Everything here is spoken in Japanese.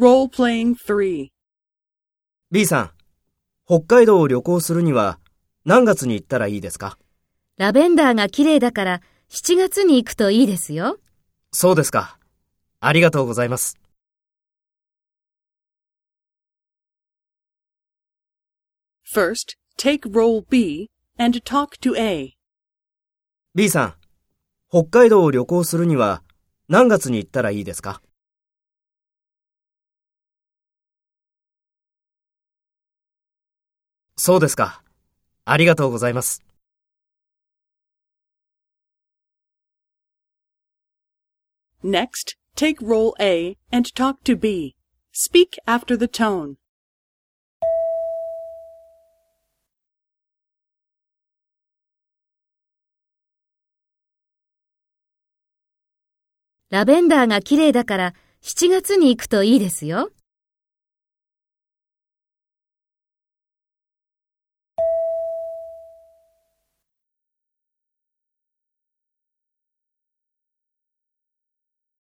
Role-playing 3. B さん、北海道を旅行するには何月に行ったらいいですか？ラベンダーが綺麗だから7月に行くといいですよ。そうですか。ありがとうございます。First, take role B and talk to A. B さん、北海道を旅行するには何月に行ったらいいですか？そうですか。ありがとうございます。Next, take role A and talk to B. Speak after the tone. ラベンダーが綺麗だから7月に行くといいですよ。